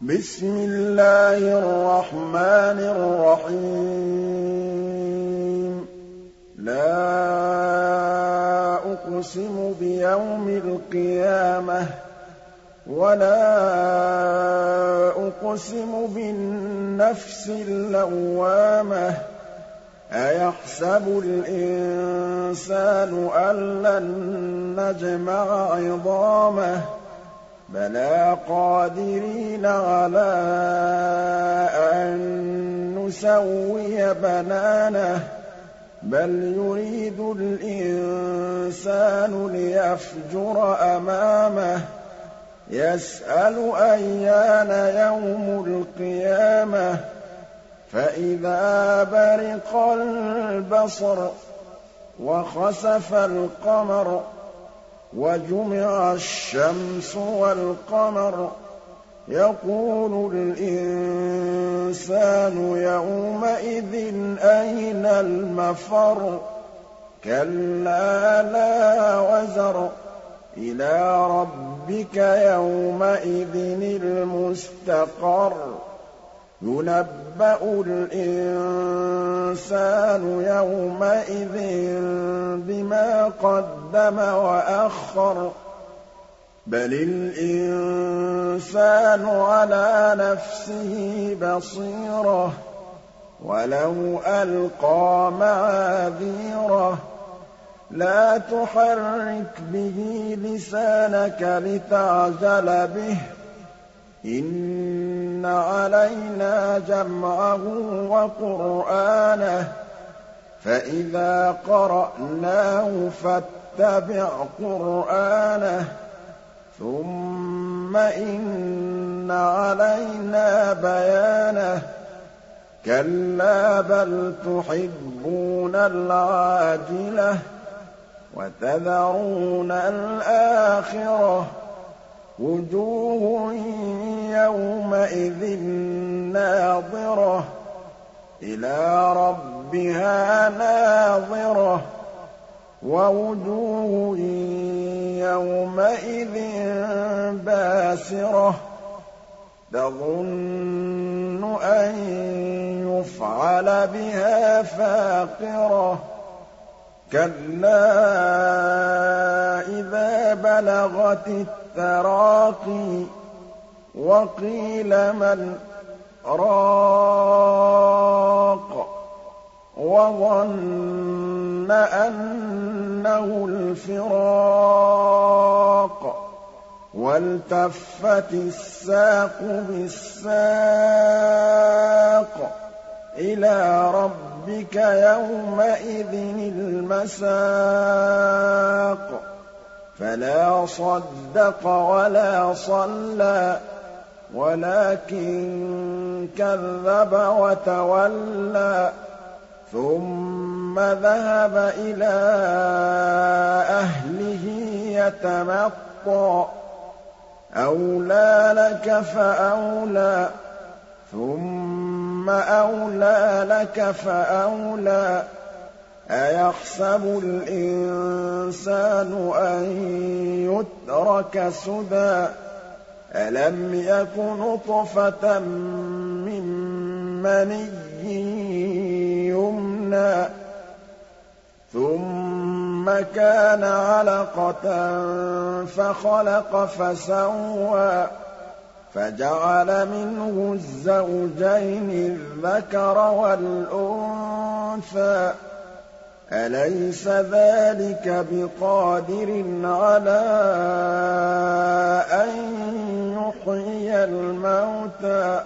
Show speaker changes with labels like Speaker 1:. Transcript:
Speaker 1: بِسْمِ اللَّهِ الرَّحْمَٰنِ الرَّحِيمِ. لَا أُقْسِمُ بِيَوْمِ الْقِيَامَةِ وَلَا أُقْسِمُ بِالنَّفْسِ اللَّوَّامَةِ. أَيَحْسَبُ الْإِنسَانُ أَلَّن نَّجْمَعَ عِظَامَهُ؟ بَلَىٰ قَادِرِينَ عَلَىٰ أَن نُّسَوِّيَ بَنَانَهُ بَلْ يُرِيدُ الْإِنسَانُ لِيَفْجُرَ أَمَامَهُ يَسْأَلُ أَيَّانَ يَوْمُ الْقِيَامَةِ فَإِذَا بَرِقَ الْبَصَرُ وَخَسَفَ الْقَمَرُ وَجُمِعَ الشَّمْسُ وَالْقَمَرُ. يَقُولُ الْإِنسَانُ يَوْمَئِذٍ أَيْنَ الْمَفَرُّ؟ كَلَّا لَا وَزَرَ. إِلَىٰ رَبِّكَ يَوْمَئِذٍ الْمُسْتَقَرُّ. يُنَبَّأُ الْإِنسَانُ يَوْمَئِذٍ بِمَا قَدَّمَ وَأَخَّرَ بَلِ الْإِنسَانُ عَلَىٰ نَفْسِهِ بَصِيرَةٌ وَلَوْ أَلْقَىٰ مَعَاذِيرَهُ لَا تُحَرِّكْ بِهِ لِسَانَكَ لِتَعْجَلَ بِهِ إِنَّ عَلَيْنَا جَمْعَهُ وَقُرْآنَهُ فَإِذَا قَرَأْنَاهُ فَاتَّبِعْ قُرْآنَهُ ثُمَّ إِنَّ عَلَيْنَا بَيَانَهُ. كَلَّا بَلْ تُحِبُّونَ الْعَاجِلَةَ وَتَذَرُونَ الْآخِرَةَ وُجُوهٌ يَوْمَئِذٍ نَّاضِرَةٌ إِلَىٰ رَبِّهَا نَاظِرَةٌ وَوُجُوهٌ يَوْمَئِذٍ بَاسِرَةٌ تَظُنُّ أَن يُفْعَلَ بِهَا فَاقِرَةٌ كَلَّا إِذَا بَلَغَتِ التَّرَاقِيَ وَقِيلَ مَنْ ۜ رَاقٍ وَظَنَّ أَنَّهُ الْفِرَاقُ وَالْتَفَّتِ السَّاقُ بِالسَّاقِ إِلَىٰ رَبِّكَ يَوْمَئِذٍ الْمَسَاقُ فَلَا صَدَّقَ وَلَا صَلَّىٰ وَلَٰكِن كَذَّبَ وَتَوَلَّىٰ ثُمَّ ذَهَبَ إِلَىٰ أَهْلِهِ يَتَمَطَّىٰ. أَوْلَىٰ لَكَ فَأَوْلَىٰ ثُمَّ أَوْلَىٰ لَكَ فَأَوْلَىٰ. أَيَحْسَبُ الْإِنسَانُ أَن يُتْرَكَ سُدًى؟ أَلَمْ يَكُ نُطْفَةً مِّن مَّنِيٍّ يُمْنَىٰ ثُمَّ كَانَ عَلَقَةً فَخَلَقَ فَسَوَّىٰ فَجَعَلَ مِنْهُ الزَّوْجَيْنِ الذَّكَرَ وَالْأُنثَىٰ أَلَيْسَ ذَٰلِكَ بِقَادِرٍ عَلَىٰ أَن يُحْيِيَ الْمَوْتَىٰ؟